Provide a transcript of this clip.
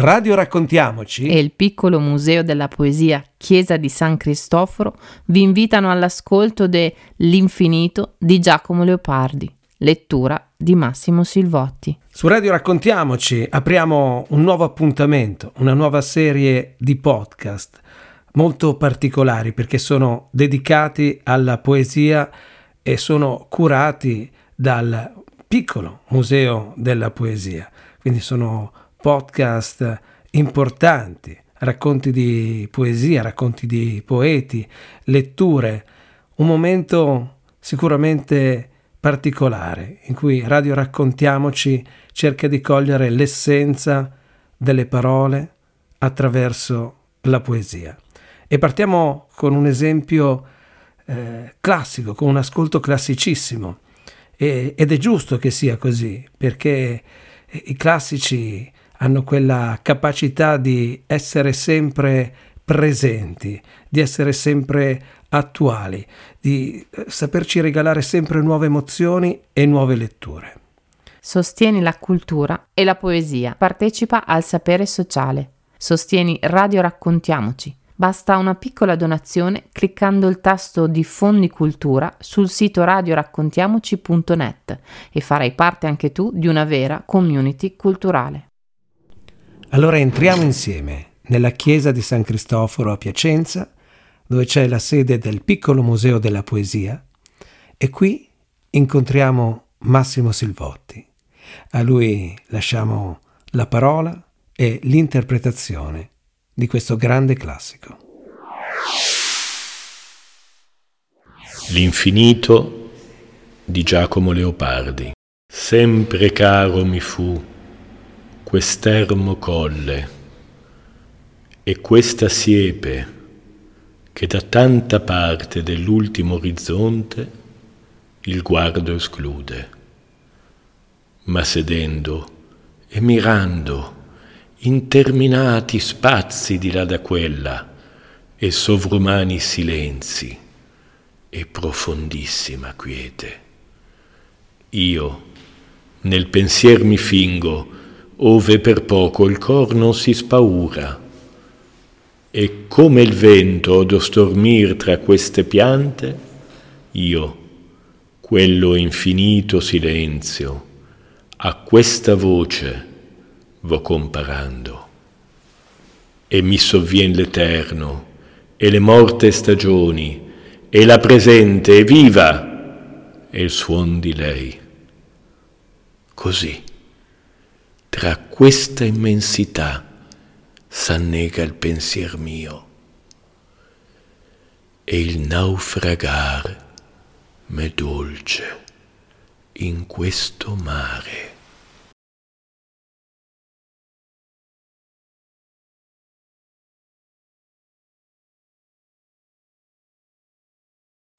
Radio Raccontiamoci e il piccolo museo della poesia Chiesa di San Cristoforo vi invitano all'ascolto de L'Infinito di Giacomo Leopardi, lettura di Massimo Silvotti. Su Radio Raccontiamoci apriamo un nuovo appuntamento, una nuova serie di podcast molto particolari perché sono dedicati alla poesia e sono curati dal piccolo museo della poesia. Quindi sono podcast importanti, racconti di poesia, racconti di poeti, letture, un momento sicuramente particolare in cui Radio Raccontiamoci cerca di cogliere l'essenza delle parole attraverso la poesia. E partiamo con un esempio eh, classico, con un ascolto classicissimo. E, ed è giusto che sia così, perché i classici hanno quella capacità di essere sempre presenti, di essere sempre attuali, di eh, saperci regalare sempre nuove emozioni e nuove letture. Sostieni la cultura e la poesia, partecipa al sapere sociale. Sostieni Radio Raccontiamoci Basta una piccola donazione cliccando il tasto Diffondi Cultura sul sito radioraccontiamoci.net e farai parte anche tu di una vera community culturale. Allora entriamo insieme nella chiesa di San Cristoforo a Piacenza, dove c'è la sede del piccolo museo della poesia, e qui incontriamo Massimo Silvotti. A lui lasciamo la parola e l'interpretazione di questo grande classico. L'infinito di Giacomo Leopardi. Sempre caro mi fu quest'ermo colle e questa siepe che da tanta parte dell'ultimo orizzonte il guardo esclude. Ma sedendo e mirando interminati spazi di là da quella e sovrumani silenzi e profondissima quiete. Io nel pensier mi fingo, ove per poco il cor non si spaura, e come il vento odo stormir tra queste piante, io, quello infinito silenzio, a questa voce, vo comparando. E mi sovvien l'eterno, e le morte stagioni, e la presente e viva, e il suon di lei. Così, tra questa immensità s'annega il pensier mio, e il naufragar m'è dolce in questo mare.